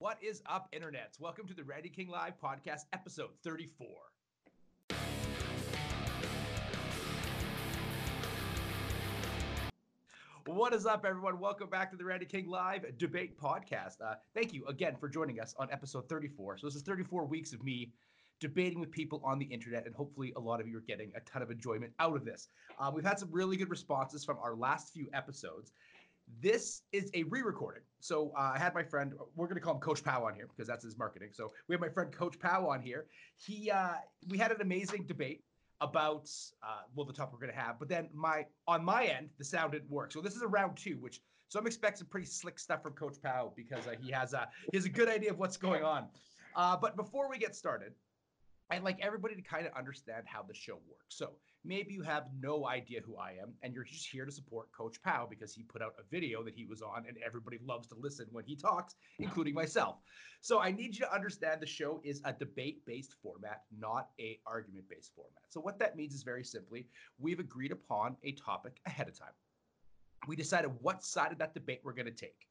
What is up, internets? Welcome to the Randy King Live podcast, episode 34. What is up, everyone? Welcome back to the Randy King Live Debate Podcast. Uh, thank you again for joining us on episode 34. So, this is 34 weeks of me debating with people on the internet, and hopefully, a lot of you are getting a ton of enjoyment out of this. Uh, we've had some really good responses from our last few episodes. This is a re-recording. So uh, I had my friend, we're going to call him Coach Pow on here because that's his marketing. So we have my friend Coach Pow on here. He, uh, we had an amazing debate about uh, well the topic we're going to have, but then my on my end the sound didn't work. So this is a round two, which so I'm expecting pretty slick stuff from Coach Pow because uh, he has a he has a good idea of what's going on. Uh, but before we get started, I'd like everybody to kind of understand how the show works. So maybe you have no idea who I am and you're just here to support Coach Pow because he put out a video that he was on and everybody loves to listen when he talks, including myself. So I need you to understand the show is a debate-based format, not a argument-based format. So what that means is very simply, we've agreed upon a topic ahead of time. We decided what side of that debate we're going to take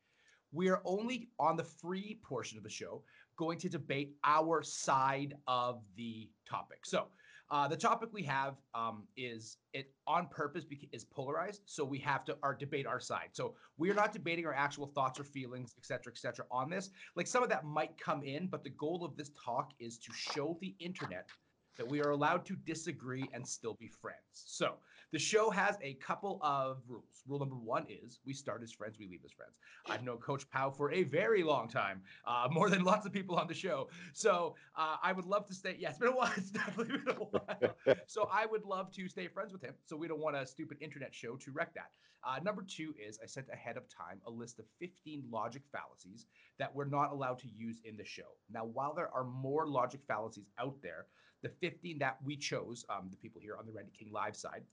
we are only on the free portion of the show going to debate our side of the topic. So, uh, the topic we have um, is it on purpose is polarized. So we have to our debate our side. So we are not debating our actual thoughts or feelings, et cetera, et cetera, on this. Like some of that might come in, but the goal of this talk is to show the internet that we are allowed to disagree and still be friends. So the show has a couple of rules. Rule number one is we start as friends, we leave as friends. I've known Coach Pow for a very long time, uh, more than lots of people on the show. So uh, I would love to stay. Yeah, it's been a while. It's definitely been a while. so I would love to stay friends with him. So we don't want a stupid internet show to wreck that. Uh, number two is I sent ahead of time a list of 15 logic fallacies that we're not allowed to use in the show. Now, while there are more logic fallacies out there, the 15 that we chose, um, the people here on the Randy King Live side,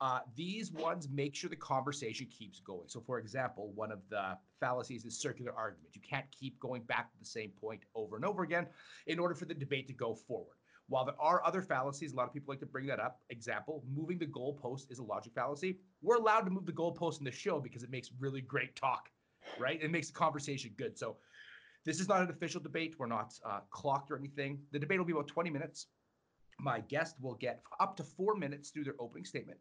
uh, these ones make sure the conversation keeps going. So, for example, one of the fallacies is circular argument. You can't keep going back to the same point over and over again in order for the debate to go forward. While there are other fallacies, a lot of people like to bring that up. Example, moving the goalpost is a logic fallacy. We're allowed to move the goalpost in the show because it makes really great talk, right? It makes the conversation good. So, this is not an official debate. We're not uh, clocked or anything. The debate will be about 20 minutes my guest will get up to four minutes through their opening statement,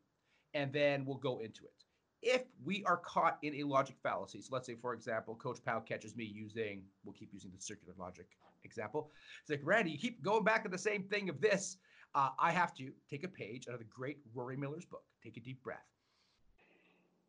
and then we'll go into it. If we are caught in a logic fallacy, so let's say, for example, Coach Pow catches me using, we'll keep using the circular logic example. It's like, Randy, you keep going back to the same thing of this. Uh, I have to take a page out of the great Rory Miller's book, take a deep breath.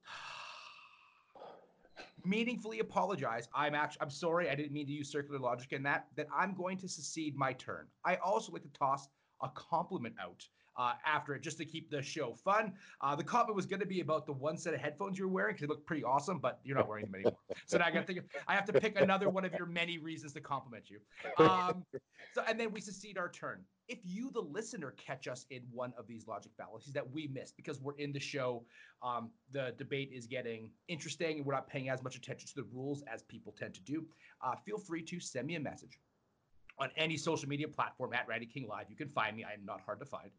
meaningfully apologize. I'm actually I'm sorry. I didn't mean to use circular logic in that. That I'm going to secede my turn. I also like to toss a compliment out uh, after it just to keep the show fun. Uh, the comment was going to be about the one set of headphones you were wearing because they look pretty awesome, but you're not wearing them anymore. so now I got to think I have to pick another one of your many reasons to compliment you. Um, so and then we succeed our turn. If you, the listener, catch us in one of these logic fallacies that we missed because we're in the show, um, the debate is getting interesting and we're not paying as much attention to the rules as people tend to do, uh, feel free to send me a message on any social media platform at Randy King Live. You can find me. I am not hard to find.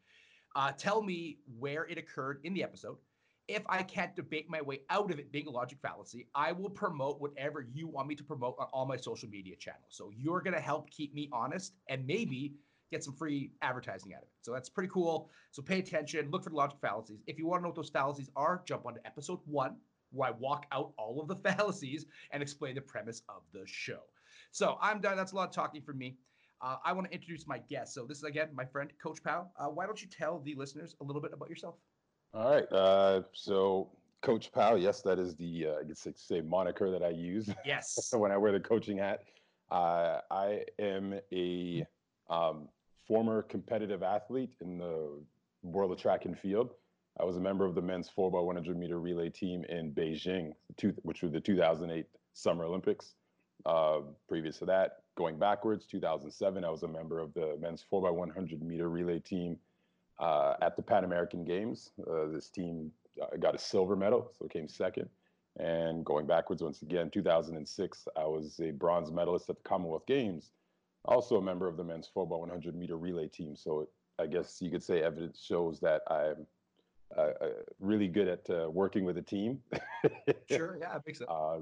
Uh, tell me where it occurred in the episode. If I can't debate my way out of it being a logic fallacy, I will promote whatever you want me to promote on all my social media channels. So you're going to help keep me honest and maybe get some free advertising out of it. So that's pretty cool. So pay attention, look for the logic fallacies. If you want to know what those fallacies are, jump onto episode one, where I walk out all of the fallacies and explain the premise of the show. So I'm done. That's a lot of talking for me. Uh, I want to introduce my guest. So this is again my friend Coach Pow. Uh, why don't you tell the listeners a little bit about yourself? All right. Uh, so Coach Pow, yes, that is the uh, I guess I say moniker that I use. Yes. when I wear the coaching hat, uh, I am a um, former competitive athlete in the world of track and field. I was a member of the men's 4x100 meter relay team in Beijing, which was the 2008 Summer Olympics. Uh, previous to that, going backwards, 2007, I was a member of the men's 4x100 meter relay team uh, at the Pan American Games. Uh, this team uh, got a silver medal, so it came second. And going backwards once again, 2006, I was a bronze medalist at the Commonwealth Games, also a member of the men's 4x100 meter relay team. So I guess you could say evidence shows that I'm uh, uh, really good at uh, working with a team. sure, yeah, I think so. Uh,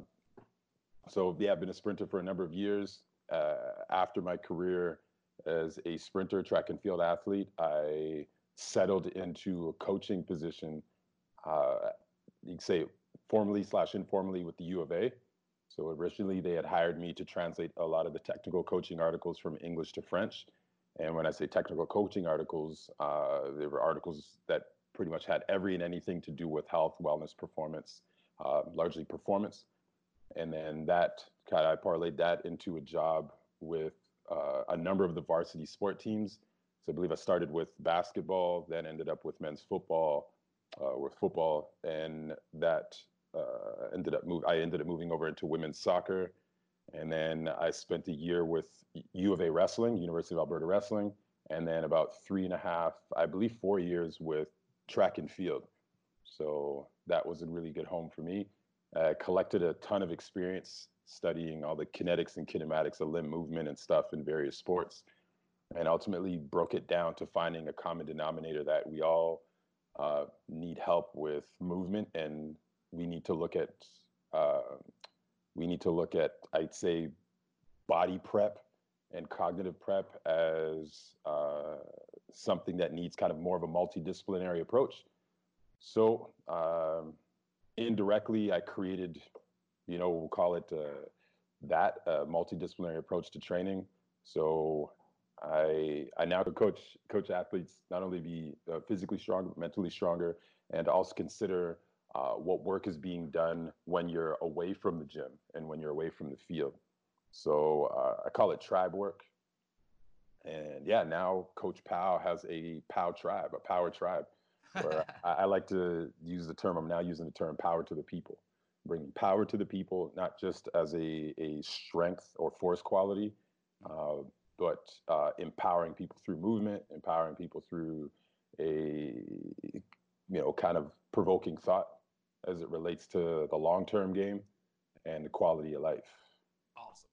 so yeah, I've been a sprinter for a number of years. Uh, after my career as a sprinter, track and field athlete, I settled into a coaching position. Uh, you could say formally slash informally with the U of A. So originally they had hired me to translate a lot of the technical coaching articles from English to French. And when I say technical coaching articles, uh, they were articles that pretty much had every and anything to do with health, wellness, performance, uh, largely performance. And then that I parlayed that into a job with uh, a number of the varsity sport teams. So I believe I started with basketball, then ended up with men's football, uh, with football, and that uh, ended up move. I ended up moving over into women's soccer, and then I spent a year with U of A wrestling, University of Alberta wrestling, and then about three and a half, I believe, four years with track and field. So that was a really good home for me. I collected a ton of experience studying all the kinetics and kinematics of limb movement and stuff in various sports, and ultimately broke it down to finding a common denominator that we all uh, need help with movement, and we need to look at uh, we need to look at I'd say body prep and cognitive prep as uh, something that needs kind of more of a multidisciplinary approach. So um, indirectly, I created, you know, we'll call it uh, that uh, multidisciplinary approach to training. So I I now coach coach athletes not only be uh, physically stronger, but mentally stronger, and also consider uh, what work is being done when you're away from the gym and when you're away from the field. So uh, I call it tribe work. And yeah, now Coach Pow has a Pow tribe, a power tribe. Where I, I, like to use the term, I'm now using the term power to the people, bringing power to the people, not just as a, a strength or force quality, uh, but uh, empowering people through movement, empowering people through a, you know, kind of provoking thought as it relates to the long term game and the quality of life. Awesome.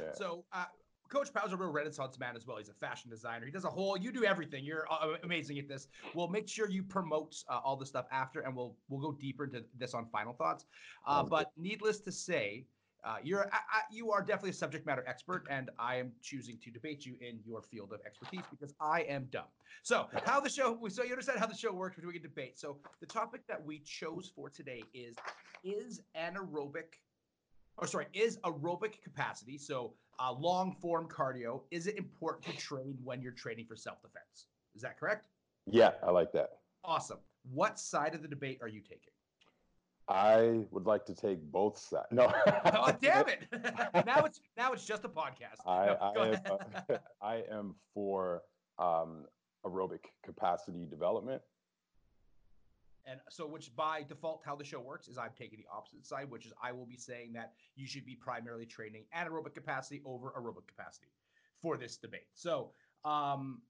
Yeah. So, uh, Coach Pow's a real renaissance man as well. He's a fashion designer. He does a whole. You do everything. You're uh, amazing at this. We'll make sure you promote uh, all the stuff after, and we'll we'll go deeper into this on final thoughts. Uh, but needless to say, uh, you're I, I, you are definitely a subject matter expert, and I am choosing to debate you in your field of expertise because I am dumb. So how the show? So you understand how the show works? We're doing a debate. So the topic that we chose for today is is anaerobic, or sorry, is aerobic capacity. So uh, long form cardio. Is it important to train when you're training for self defense? Is that correct? Yeah, I like that. Awesome. What side of the debate are you taking? I would like to take both sides. No. oh, damn it! now it's now it's just a podcast. I, no, I, am, uh, I am for um, aerobic capacity development. And so, which by default, how the show works is I'm taking the opposite side, which is I will be saying that you should be primarily training anaerobic capacity over aerobic capacity for this debate. So, um,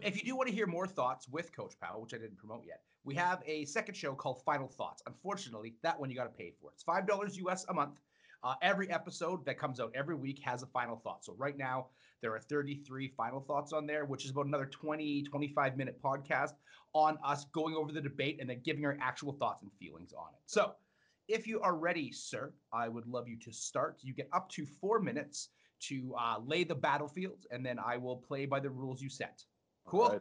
if you do want to hear more thoughts with Coach Pow, which I didn't promote yet, we have a second show called Final Thoughts. Unfortunately, that one you got to pay for. It's five dollars US a month. Uh, every episode that comes out every week has a final thought. So right now there are 33 final thoughts on there, which is about another 20, 25 minute podcast on us going over the debate and then giving our actual thoughts and feelings on it. So if you are ready, sir, I would love you to start. You get up to four minutes to uh, lay the battlefield, and then I will play by the rules you set. Cool. All right.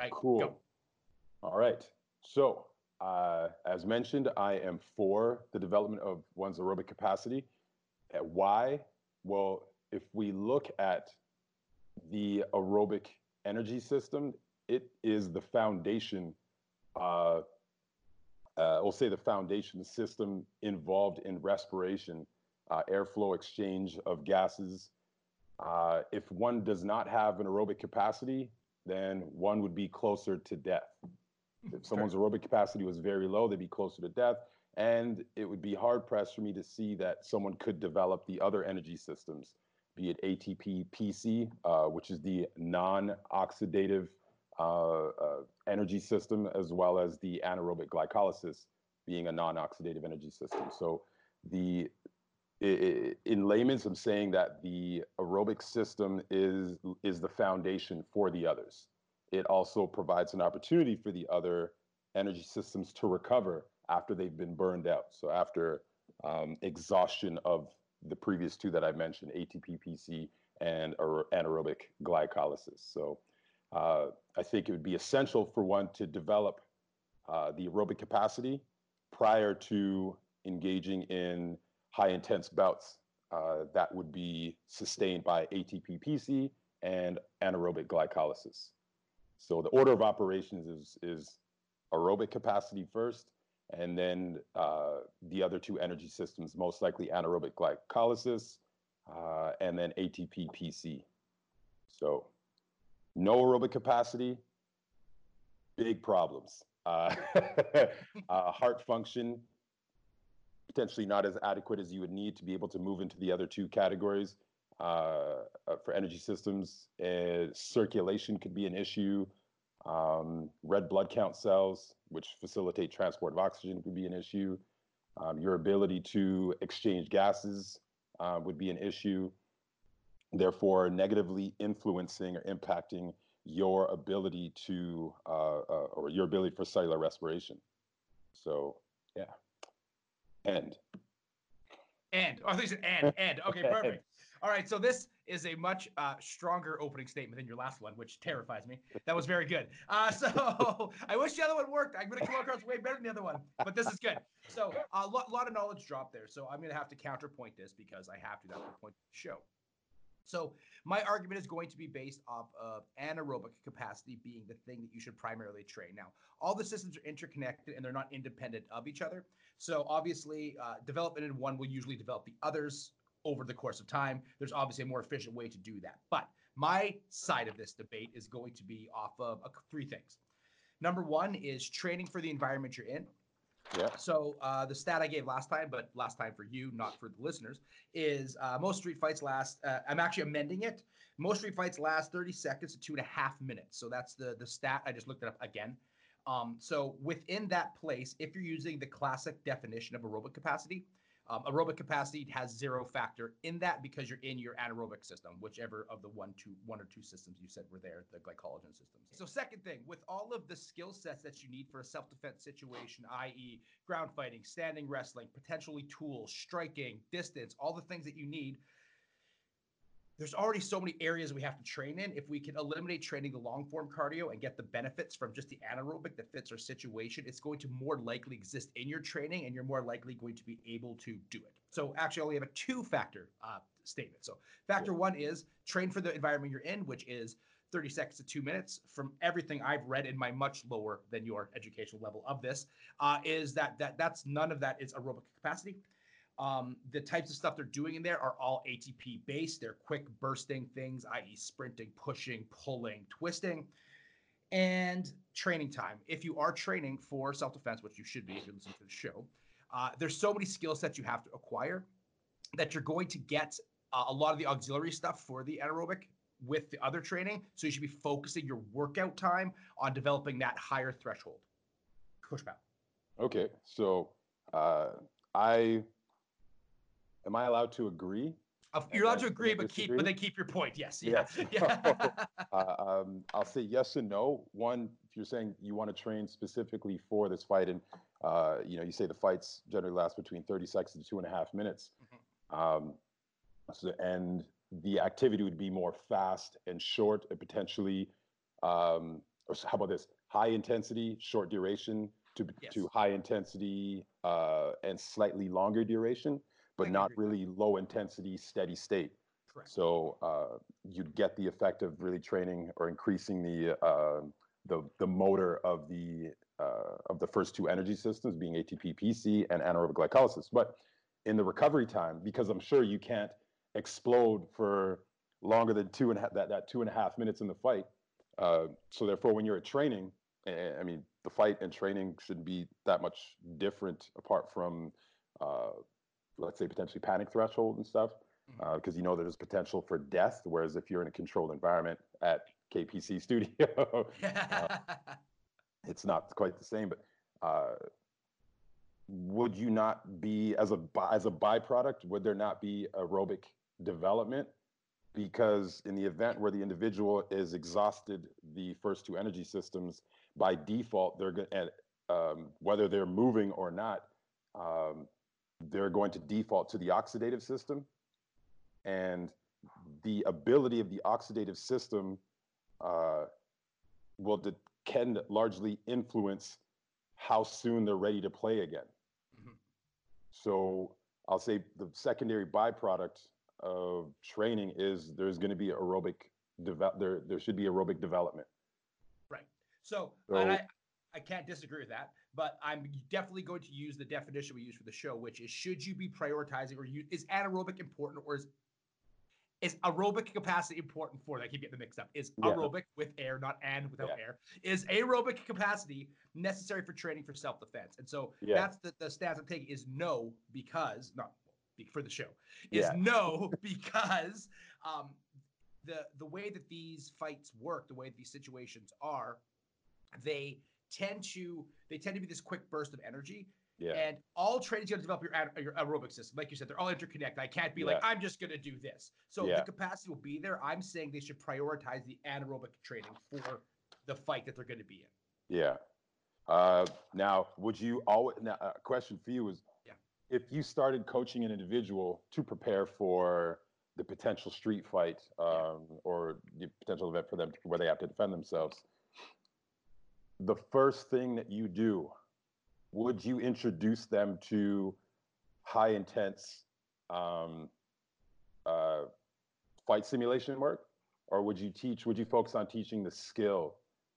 All right cool. Go. All right. So, uh, as mentioned, I am for the development of one's aerobic capacity. Why? Well, if we look at the aerobic energy system, it is the foundation. Uh, uh, we'll say the foundation system involved in respiration, uh, airflow exchange of gases. Uh, if one does not have an aerobic capacity, then one would be closer to death. If someone's aerobic capacity was very low, they'd be closer to death. And it would be hard pressed for me to see that someone could develop the other energy systems, be it ATP PC, uh, which is the non oxidative uh, uh, energy system, as well as the anaerobic glycolysis being a non oxidative energy system. So, the in layman's, I'm saying that the aerobic system is is the foundation for the others it also provides an opportunity for the other energy systems to recover after they've been burned out. So after um, exhaustion of the previous two that I mentioned, ATP-PC and anaerobic glycolysis. So uh, I think it would be essential for one to develop uh, the aerobic capacity prior to engaging in high intense bouts uh, that would be sustained by ATP-PC and anaerobic glycolysis. So the order of operations is, is aerobic capacity first, and then uh, the other two energy systems, most likely anaerobic glycolysis, uh, and then ATP-PC. So no aerobic capacity, big problems. Uh, uh, heart function, potentially not as adequate as you would need to be able to move into the other two categories uh, uh for energy systems. circulation could be an issue. Um, red blood count cells, which facilitate transport of oxygen, could be an issue. Um, your ability to exchange gases uh, would be an issue, therefore negatively influencing or impacting your ability to uh, uh, or your ability for cellular respiration. So yeah, end. And oh, they said and and okay, perfect. All right, so this is a much uh, stronger opening statement than your last one, which terrifies me. That was very good. Uh, so I wish the other one worked. I'm going to come across way better than the other one, but this is good. So a lot, lot of knowledge dropped there. So I'm going to have to counterpoint this because I have to. That's the point of the show. So my argument is going to be based off of anaerobic capacity being the thing that you should primarily train. Now, all the systems are interconnected and they're not independent of each other. So obviously, uh, development in one will usually develop the others over the course of time. There's obviously a more efficient way to do that. But my side of this debate is going to be off of uh, three things. Number one is training for the environment you're in. Yeah. So uh, the stat I gave last time, but last time for you, not for the listeners, is uh, most street fights last. Uh, I'm actually amending it. Most street fights last 30 seconds to two and a half minutes. So that's the the stat. I just looked it up again. Um, so within that place, if you're using the classic definition of aerobic capacity, um, aerobic capacity has zero factor in that because you're in your anaerobic system, whichever of the one, two, one or two systems you said were there, the glycogen systems. So, second thing, with all of the skill sets that you need for a self-defense situation, i.e., ground fighting, standing wrestling, potentially tools, striking, distance, all the things that you need there's already so many areas we have to train in. If we can eliminate training the long form cardio and get the benefits from just the anaerobic that fits our situation, it's going to more likely exist in your training and you're more likely going to be able to do it. So, actually, I only have a two factor uh, statement. So, factor one is train for the environment you're in, which is 30 seconds to two minutes. From everything I've read in my much lower than your educational level of this, uh, is that that that's none of that is aerobic capacity. Um, the types of stuff they're doing in there are all ATP based. They're quick bursting things, i.e., sprinting, pushing, pulling, twisting, and training time. If you are training for self defense, which you should be if you're listening to the show, uh, there's so many skill sets you have to acquire that you're going to get uh, a lot of the auxiliary stuff for the anaerobic with the other training. So you should be focusing your workout time on developing that higher threshold. Push back. Okay, so uh, I am I allowed to agree? You're allowed to agree, but keep but then keep your point. Yes. Yeah. Yes. yeah. uh, um, I'll say yes and no. One, if you're saying you want to train specifically for this fight, and uh, you know, you say the fights generally last between 30 seconds to two and a half minutes, mm-hmm. um, so, and the activity would be more fast and short, and potentially, um, or how about this? High intensity, short duration to yes. to high intensity uh, and slightly longer duration but not really low intensity, steady state. Correct. So uh, you'd get the effect of really training or increasing the uh, the the motor of the uh, of the first two energy systems, being ATP PC and anaerobic glycolysis. But in the recovery time, because I'm sure you can't explode for longer than two and a half, that that two and a half minutes in the fight. Uh, so therefore, when you're at training, I mean, the fight and training shouldn't be that much different apart from uh, let's say potentially panic threshold and stuff because mm-hmm. uh, you know there's potential for death whereas if you're in a controlled environment at kpc studio uh, it's not quite the same but uh, would you not be as a as a byproduct would there not be aerobic development because in the event where the individual is exhausted the first two energy systems by default they're going to um, whether they're moving or not um, they're going to default to the oxidative system. And the ability of the oxidative system uh, will de- can largely influence how soon they're ready to play again. Mm-hmm. So I'll say the secondary byproduct of training is there's going to be aerobic develop there there should be aerobic development. Right. So, so I I can't disagree with that, but I'm definitely going to use the definition we use for the show, which is should you be prioritizing or is anaerobic important or is is aerobic capacity important for that? I keep getting them mixed up. Is yeah. aerobic with air, not and without yeah. air. Is aerobic capacity necessary for training for self defense? And so yeah. that's the, the stance I'm taking is no, because not for the show, is no, because um, the the way that these fights work, the way these situations are, they tend to they tend to be this quick burst of energy yeah. And all training's going to develop your, your aerobic system. Like you said, they're all interconnected. I can't be yeah. like, I'm just going to do this. So yeah. the capacity will be there. I'm saying they should prioritize the anaerobic training for the fight that they're going to be in. Yeah. Uh, now, would you always, now, a question for you is yeah. if you started coaching an individual to prepare for the potential street fight um, or the potential event for them where they have to defend themselves, the first thing that you do would you introduce them to high intense um, uh, fight simulation work or would you teach would you focus on teaching the skill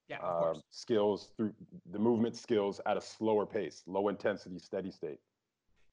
yeah, um, skills through the movement skills at a slower pace low intensity steady state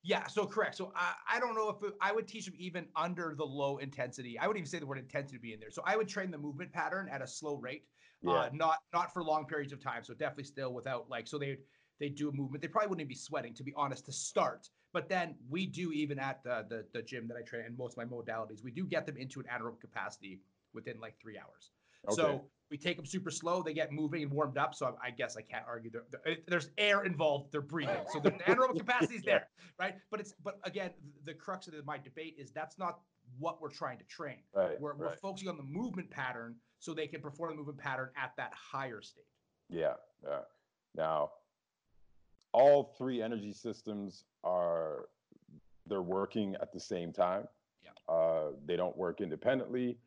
yeah, so correct. So I, I don't know if it, I would teach them even under the low intensity. I would even say the word intensity to be in there. So I would train the movement pattern at a slow rate, yeah. uh, not not for long periods of time. So definitely still without like so they they do a movement. They probably wouldn't be sweating, to be honest, to start. But then we do even at the the, the gym that I train and most of my modalities, we do get them into an anaerobic capacity within like three hours. Okay. So we take them super slow. They get moving and warmed up. So I, I guess I can't argue. They're, they're, there's air involved. They're breathing. So the anaerobic capacity is there, right? But it's but again, the crux of my debate is that's not what we're trying to train. Right, we're, right. we're focusing on the movement pattern so they can perform the movement pattern at that higher state. Yeah. Yeah. Now, all three energy systems are they're working at the same time. Yeah. Uh, they don't work independently.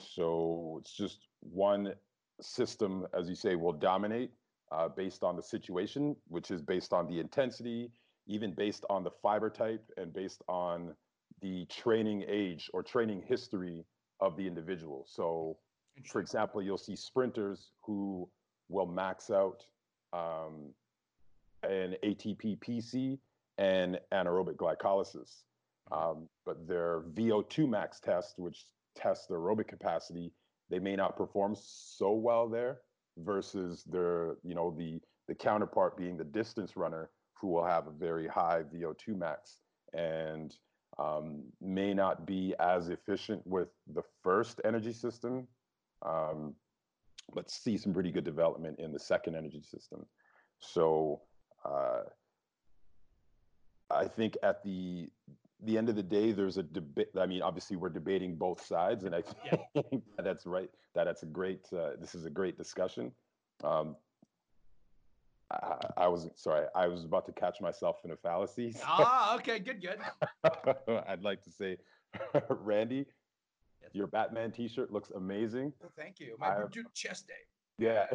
So it's just one system, as you say, will dominate uh, based on the situation, which is based on the intensity, even based on the fiber type, and based on the training age or training history of the individual. So, for example, you'll see sprinters who will max out um, an ATP PC and anaerobic glycolysis. Um, but their VO2 max test, which tests their aerobic capacity, they may not perform so well there versus their, you know, the the counterpart being the distance runner who will have a very high VO2 max and um, may not be as efficient with the first energy system, um, but see some pretty good development in the second energy system. So uh, I think at the the end of the day, there's a debate. I mean, obviously, we're debating both sides, and I think yeah. that's right. That that's a great. Uh, this is a great discussion. Um, I, I, was sorry. I was about to catch myself in a fallacy. So. Ah, okay, good, good. I'd like to say, Randy, yes. your Batman T-shirt looks amazing. Oh, thank you. My chest day. Yeah.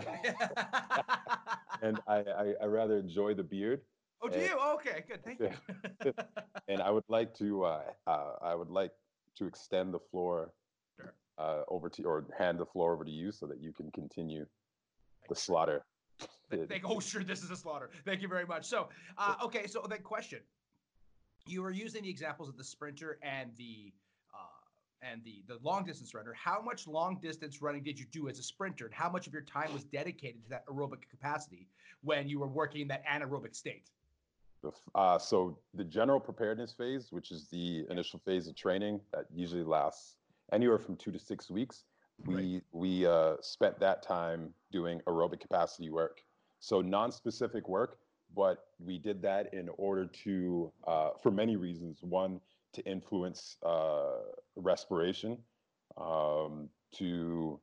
and I, I, I, rather enjoy the beard. Oh, do and, you? Okay, good. Thank you. and I would like to uh, uh, I would like to extend the floor sure. uh, over to or hand the floor over to you so that you can continue the slaughter. Thank, oh, sure. This is a slaughter. Thank you very much. So, uh, okay. So, the question you were using the examples of the sprinter and the and the the long distance runner, how much long distance running did you do as a sprinter, and how much of your time was dedicated to that aerobic capacity when you were working in that anaerobic state? Uh, so the general preparedness phase, which is the initial phase of training that usually lasts anywhere from two to six weeks, we right. we uh, spent that time doing aerobic capacity work. So non-specific work, but we did that in order to, uh, for many reasons. One, to influence uh, respiration, um, to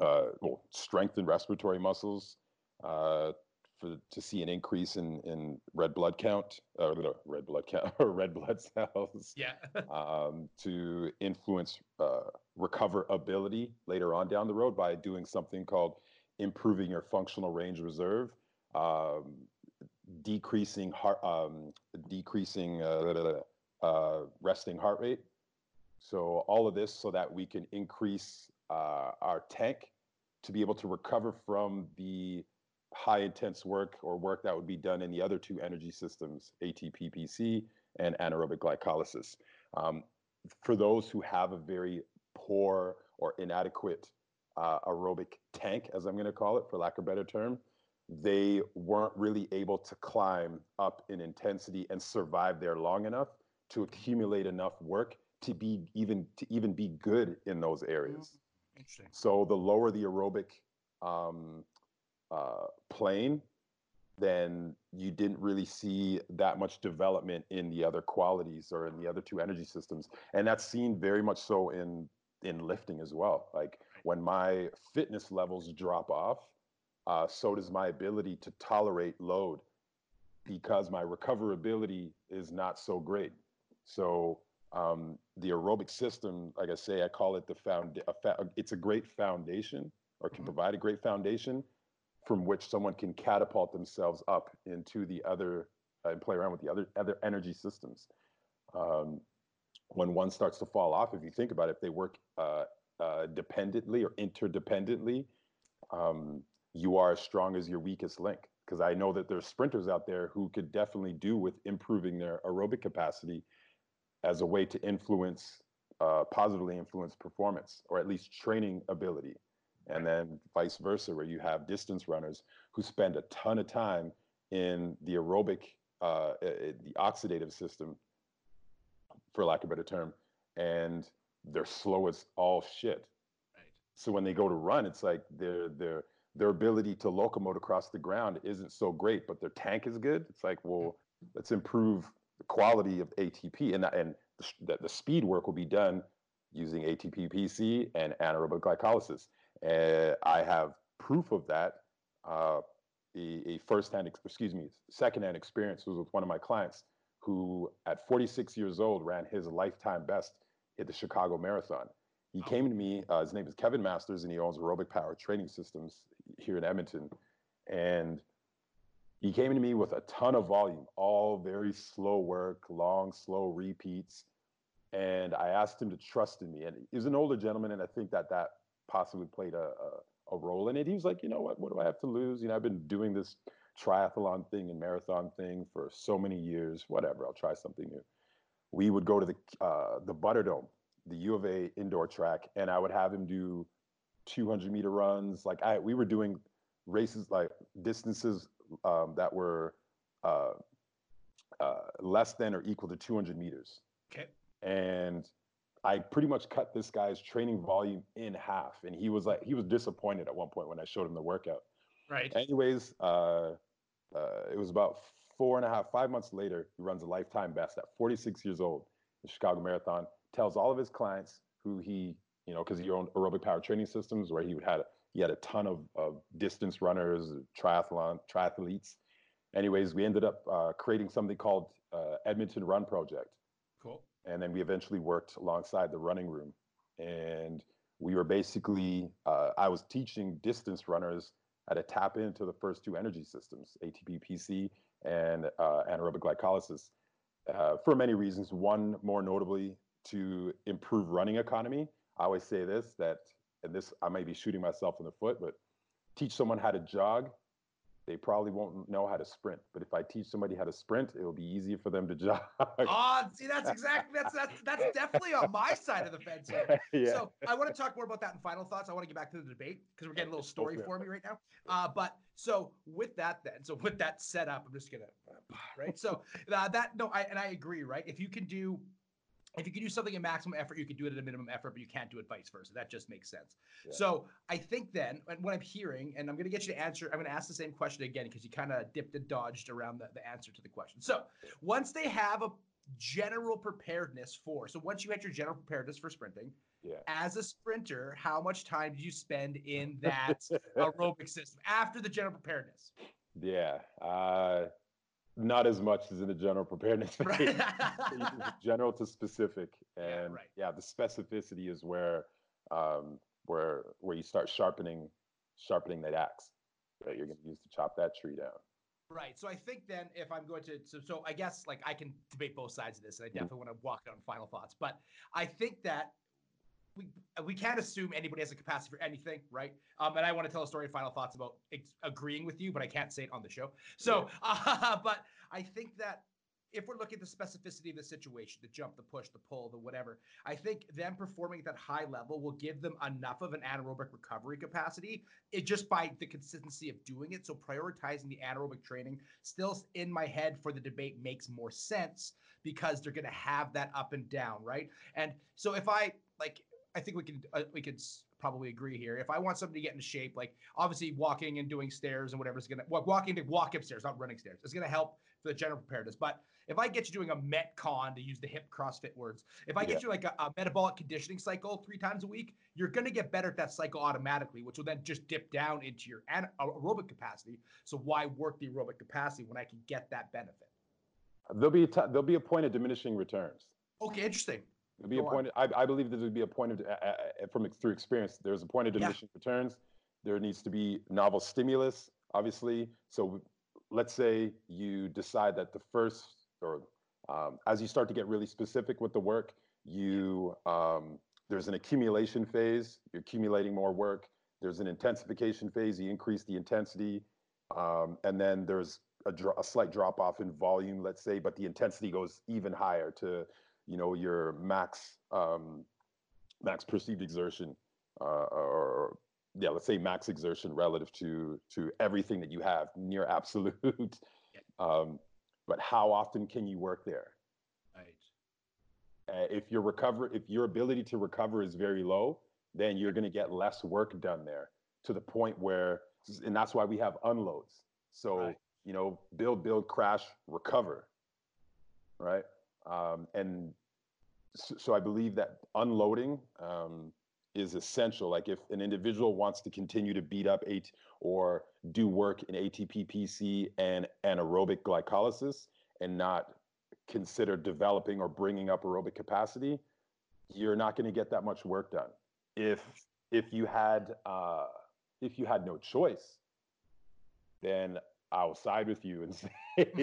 uh, well, strengthen respiratory muscles, uh, for to see an increase in in red blood count, uh, red blood count, or red blood cells. Yeah. um, to influence uh, recoverability later on down the road by doing something called improving your functional range reserve, um, decreasing heart, um, decreasing uh, uh, resting heart rate. So all of this so that we can increase uh, our tank to be able to recover from the high intense work or work that would be done in the other two energy systems, ATPPC and anaerobic glycolysis. Um, for those who have a very poor or inadequate uh, aerobic tank, as I'm going to call it, for lack of a better term, they weren't really able to climb up in intensity and survive there long enough to accumulate enough work to be even to even be good in those areas. Mm, interesting. So the lower the aerobic um, uh, plane, then you didn't really see that much development in the other qualities or in the other two energy systems, and that's seen very much so in in lifting as well. Like when my fitness levels drop off, uh, so does my ability to tolerate load because my recoverability is not so great. So um, the aerobic system, like I say, I call it the found. A fa- it's a great foundation, or can mm-hmm. provide a great foundation from which someone can catapult themselves up into the other uh, and play around with the other other energy systems. Um, when one starts to fall off, if you think about it, if they work uh, uh, dependently or interdependently, um, you are as strong as your weakest link. Because I know that there's sprinters out there who could definitely do with improving their aerobic capacity as a way to influence, uh, positively influence performance, or at least training ability. And then vice versa, where you have distance runners who spend a ton of time in the aerobic, uh, the oxidative system, for lack of a better term, and they're slow as all shit. Right. So when they go to run, it's like their their their ability to locomote across the ground isn't so great, but their tank is good. It's like, well, let's improve the quality of ATP, and and the, the speed work will be done using ATP-PC and anaerobic glycolysis. Uh, I have proof of that. Uh, a, a first-hand, excuse me, second-hand experience was with one of my clients who, at 46 years old, ran his lifetime best at the Chicago Marathon. He came to me. Uh, his name is Kevin Masters, and he owns Aerobic Power Training Systems here in Edmonton. And he came to me with a ton of volume, all very slow work, long, slow repeats. And I asked him to trust in me. And he's an older gentleman, and I think that that possibly played a, a, a role in it. He was like, you know what? What do I have to lose? You know, I've been doing this triathlon thing and marathon thing for so many years. Whatever, I'll try something new. We would go to the uh, the Butterdome, the U of A indoor track, and I would have him do 200 meter runs. Like I, we were doing races like distances um, that were uh, uh, less than or equal to 200 meters. Okay. And I pretty much cut this guy's training volume in half, and he was like, he was disappointed at one point when I showed him the workout. Right. Anyways, uh, uh, it was about four and a half, five months later. He runs a lifetime best at 46 years old, the Chicago Marathon. Tells all of his clients who he, you know, because he owned aerobic power training systems, where he would had he had a ton of, of distance runners, triathlon, triathletes. Anyways, we ended up uh, creating something called uh, Edmonton Run Project. Cool. And then we eventually worked alongside the running room. And we were basically, uh, I was teaching distance runners how to tap into the first two energy systems, ATP PC and uh, anaerobic glycolysis, uh, for many reasons. One, more notably, to improve running economy. I always say this that and this I may be shooting myself in the foot, but teach someone how to jog, they probably won't know how to sprint. But if I teach somebody how to sprint, it will be easier for them to jog. Oh, see, that's exactly that's that's that's definitely on my side of the fence here. yeah. So I want to talk more about that in final thoughts. I want to get back to the debate because we're getting a little story for me right now. Uh, but so with that then, so with that set up, I'm just gonna right. So uh, that no, I and I agree, right? If you can do if you can do something at maximum effort, you can do it at a minimum effort, but you can't do it vice versa. That just makes sense. Yeah. So I think then, and what I'm hearing, and I'm going to get you to answer, I'm going to ask the same question again because you kind of dipped and dodged around the, the answer to the question. So once they have a general preparedness for, so once you had your general preparedness for sprinting, yeah. as a sprinter, how much time did you spend in that aerobic system after the general preparedness? Yeah. Uh, not as much as in the general preparedness phase. general to specific, and Yeah, right. yeah, the specificity is where um, where where you start sharpening sharpening that axe that you're going to use to chop that tree down. Right. So I think then if I'm going to so, so I guess like I can debate both sides of this, and I definitely want to walk down final thoughts. But I think that we we can't assume anybody has a capacity for anything, right? Um, and I want to tell a story final thoughts about ex- agreeing with you, but I can't say it on the show. So, uh, but I think that if we're looking at the specificity of the situation, the jump, the push, the pull, the whatever, I think them performing at that high level will give them enough of an anaerobic recovery capacity it just by the consistency of doing it. So prioritizing the anaerobic training still in my head for the debate makes more sense because they're going to have that up and down, right? And so if I like, I think we can uh, we could probably agree here. If I want somebody to get into shape, like obviously walking and doing stairs and whatever is gonna well, walking to walk upstairs, not running stairs, is gonna help for the general preparedness. But if I get you doing a metcon to use the hip CrossFit words, if I get Yeah. you like a, a metabolic conditioning cycle three times a week, you're going to get better at that cycle automatically, which will then just dip down into your an- aerobic capacity. So why work the aerobic capacity when I can get that benefit? There'll be a t- there'll be a point of diminishing returns. Okay, interesting. There'll be Go a point. I, I believe there would be a point of uh, uh, from through experience. There's a point of Yeah. diminishing returns. There needs to be novel stimulus, obviously. So let's say you decide that the first or um, as you start to get really specific with the work, you um, there's an accumulation phase. You're accumulating more work. There's an intensification phase. You increase the intensity, um, and then there's a, dro- a slight drop off in volume, let's say, but the intensity goes even higher to you know your max um, max perceived exertion uh, or yeah let's say max exertion relative to to everything that you have near absolute. Um, but how often can you work there? Right. uh, if your recover if your ability to recover is very low then you're going to get less work done there to the point where and that's why we have unloads. So Right. you know build build crash recover. Right? Um, and so, i believe that unloading um, is essential like if an individual wants to continue to beat up eight or do work in atp pc and anaerobic glycolysis and not consider developing or bringing up aerobic capacity, you're not going to get that much work done. If if you had uh, if you had no choice, then I'll side with you and say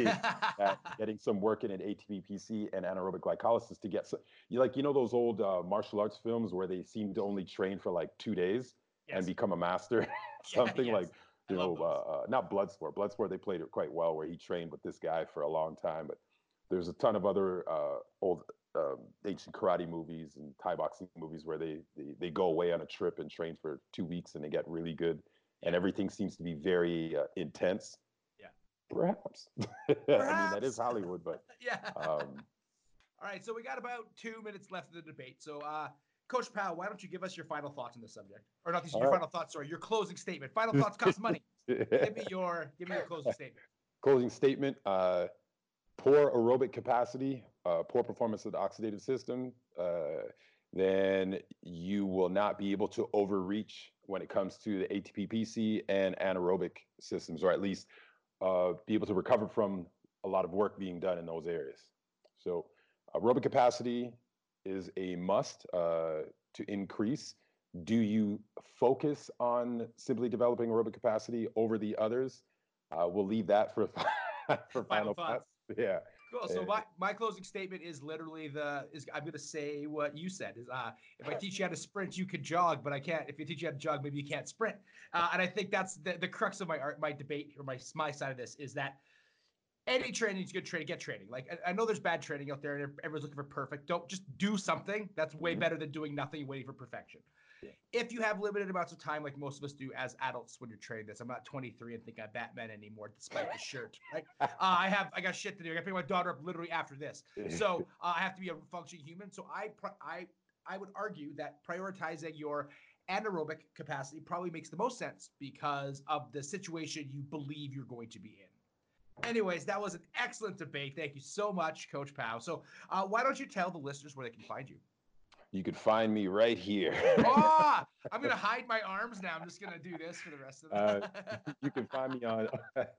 that getting some work in an ATP PC and anaerobic glycolysis to get some, you like you know those old uh, martial arts films where they seem to only train for like two days Yes. and become a master, something yes. like you know, uh, uh, not Bloodsport. Bloodsport, they played it quite well, where he trained with this guy for a long time. But there's a ton of other uh, old um, ancient karate movies and Thai boxing movies where they, they they go away on a trip and train for two weeks and they get really good, and everything seems to be very uh, intense. Yeah. Perhaps. I mean, that Perhaps. is Hollywood, but yeah. um, All right, so we got about two minutes left of the debate. So, uh, Coach Pow, why don't you give us your final thoughts on this subject, or not All your right. final thoughts? Sorry, your closing statement. Final thoughts cost money. give me your give me your closing statement. closing statement uh, poor aerobic capacity uh, poor performance of the oxidative system uh, then you will not be able to overreach when it comes to the atp pc and anaerobic systems or at least uh, be able to recover from a lot of work being done in those areas so aerobic capacity is a must uh, to increase do you focus on simply developing aerobic capacity over the others uh, we'll leave that for for Final final thoughts. thoughts. Yeah. Cool. So my, my closing statement is literally the is I'm gonna say what you said is uh if I teach you how to sprint you could jog but I can't if you teach you how to jog maybe you can't sprint. Uh, and I think that's the, the crux of my art my debate or my my side of this is that any training is good training get training. Like I, I know there's bad training out there and everyone's looking for perfect. Don't just do something that's way Mhm. better than doing nothing and waiting for perfection Yeah. if you have limited amounts of time like most of us do as adults when you're training this i'm not 23 and think i'm batman anymore despite the shirt right uh, I have I got shit to do. I got to pick my daughter up literally after this. So uh, I have to be a functioning human. So I I I would argue that prioritizing your anaerobic capacity probably makes the most sense because of the situation you believe you're going to be in. Anyways, that was an excellent debate. Thank you so much, Coach Pow. So uh, why don't you tell the listeners where they can find you? You can find me right here. oh, I'm gonna hide my arms now. I'm just gonna do this for the rest of the. Uh, you can find me on.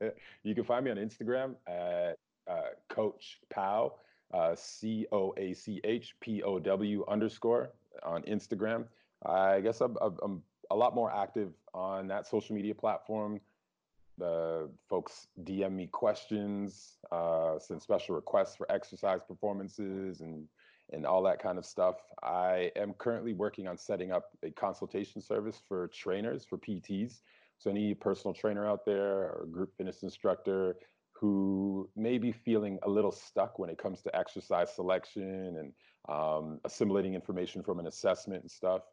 you can find me on Instagram at uh, Coach Pow, uh, C O A C H P O W underscore on Instagram. I guess I'm, I'm a lot more active on that social media platform. The folks DM me questions, uh, send special requests for exercise performances and and all that kind of stuff. I am currently working on setting up a consultation service for trainers, for PTs. So any personal trainer out there or group fitness instructor who may be feeling a little stuck when it comes to exercise selection and um, assimilating information from an assessment and stuff.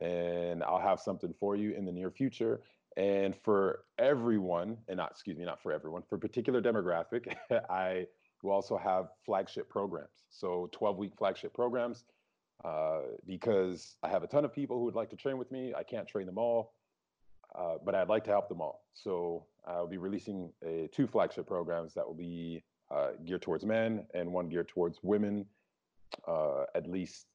And I'll have something for you in the near future. And for everyone, and not, excuse me, not for everyone, for a particular demographic, I will also have flagship programs. So 12 week flagship programs, uh, because I have a ton of people who would like to train with me. I can't train them all, uh, but I'd like to help them all. So I'll be releasing a, two flagship programs that will be uh, geared towards men and one geared towards women, uh, at least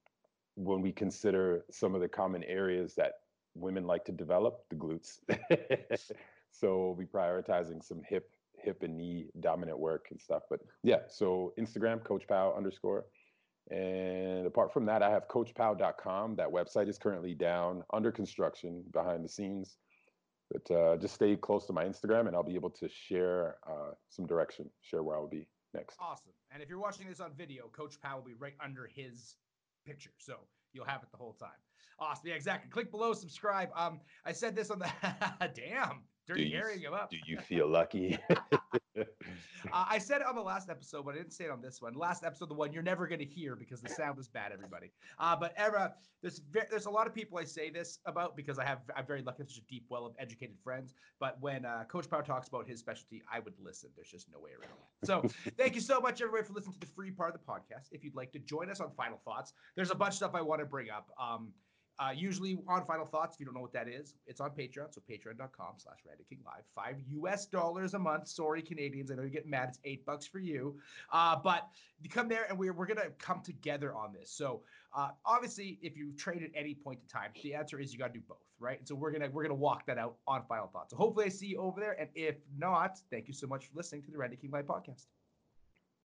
when we consider some of the common areas that women like to develop, the glutes. so we'll be prioritizing some hip, hip and knee dominant work and stuff. But yeah, so Instagram, Coach Pow underscore. And apart from that, I have coachpow.com. That website is currently down under construction behind the scenes. But uh, just stay close to my Instagram and I'll be able to share uh, some direction, share where I'll be next. Awesome. And if you're watching this on video, Coach Pow will be right under his picture. So you'll have it the whole time. Awesome. Yeah, exactly. Click below, subscribe. Um, I said this on the damn dirty airing him up. Do you feel lucky? uh, I said it on the last episode, but I didn't say it on this one. Last episode, the one you're never going to hear because the sound is bad, everybody. Uh, but Era, there's there's a lot of people I say this about because I have I'm very lucky such a deep well of educated friends. But when uh, Coach Pow talks about his specialty, I would listen. There's just no way around that. So thank you so much, everybody, for listening to the free part of the podcast. If you'd like to join us on Final Thoughts, there's a bunch of stuff I want to bring up. Um, uh, usually on Final Thoughts, if you don't know what that is, it's on Patreon. So patreon.com slash Live. Five US dollars a month. Sorry, Canadians. I know you get mad. It's eight bucks for you. Uh, but you come there and we're, we're going to come together on this. So uh, obviously, if you trade at any point in time, the answer is you got to do both, right? And so we're gonna we're gonna walk that out on Final Thoughts. So hopefully I see you over there. And if not, thank you so much for listening to the Randy King Live podcast.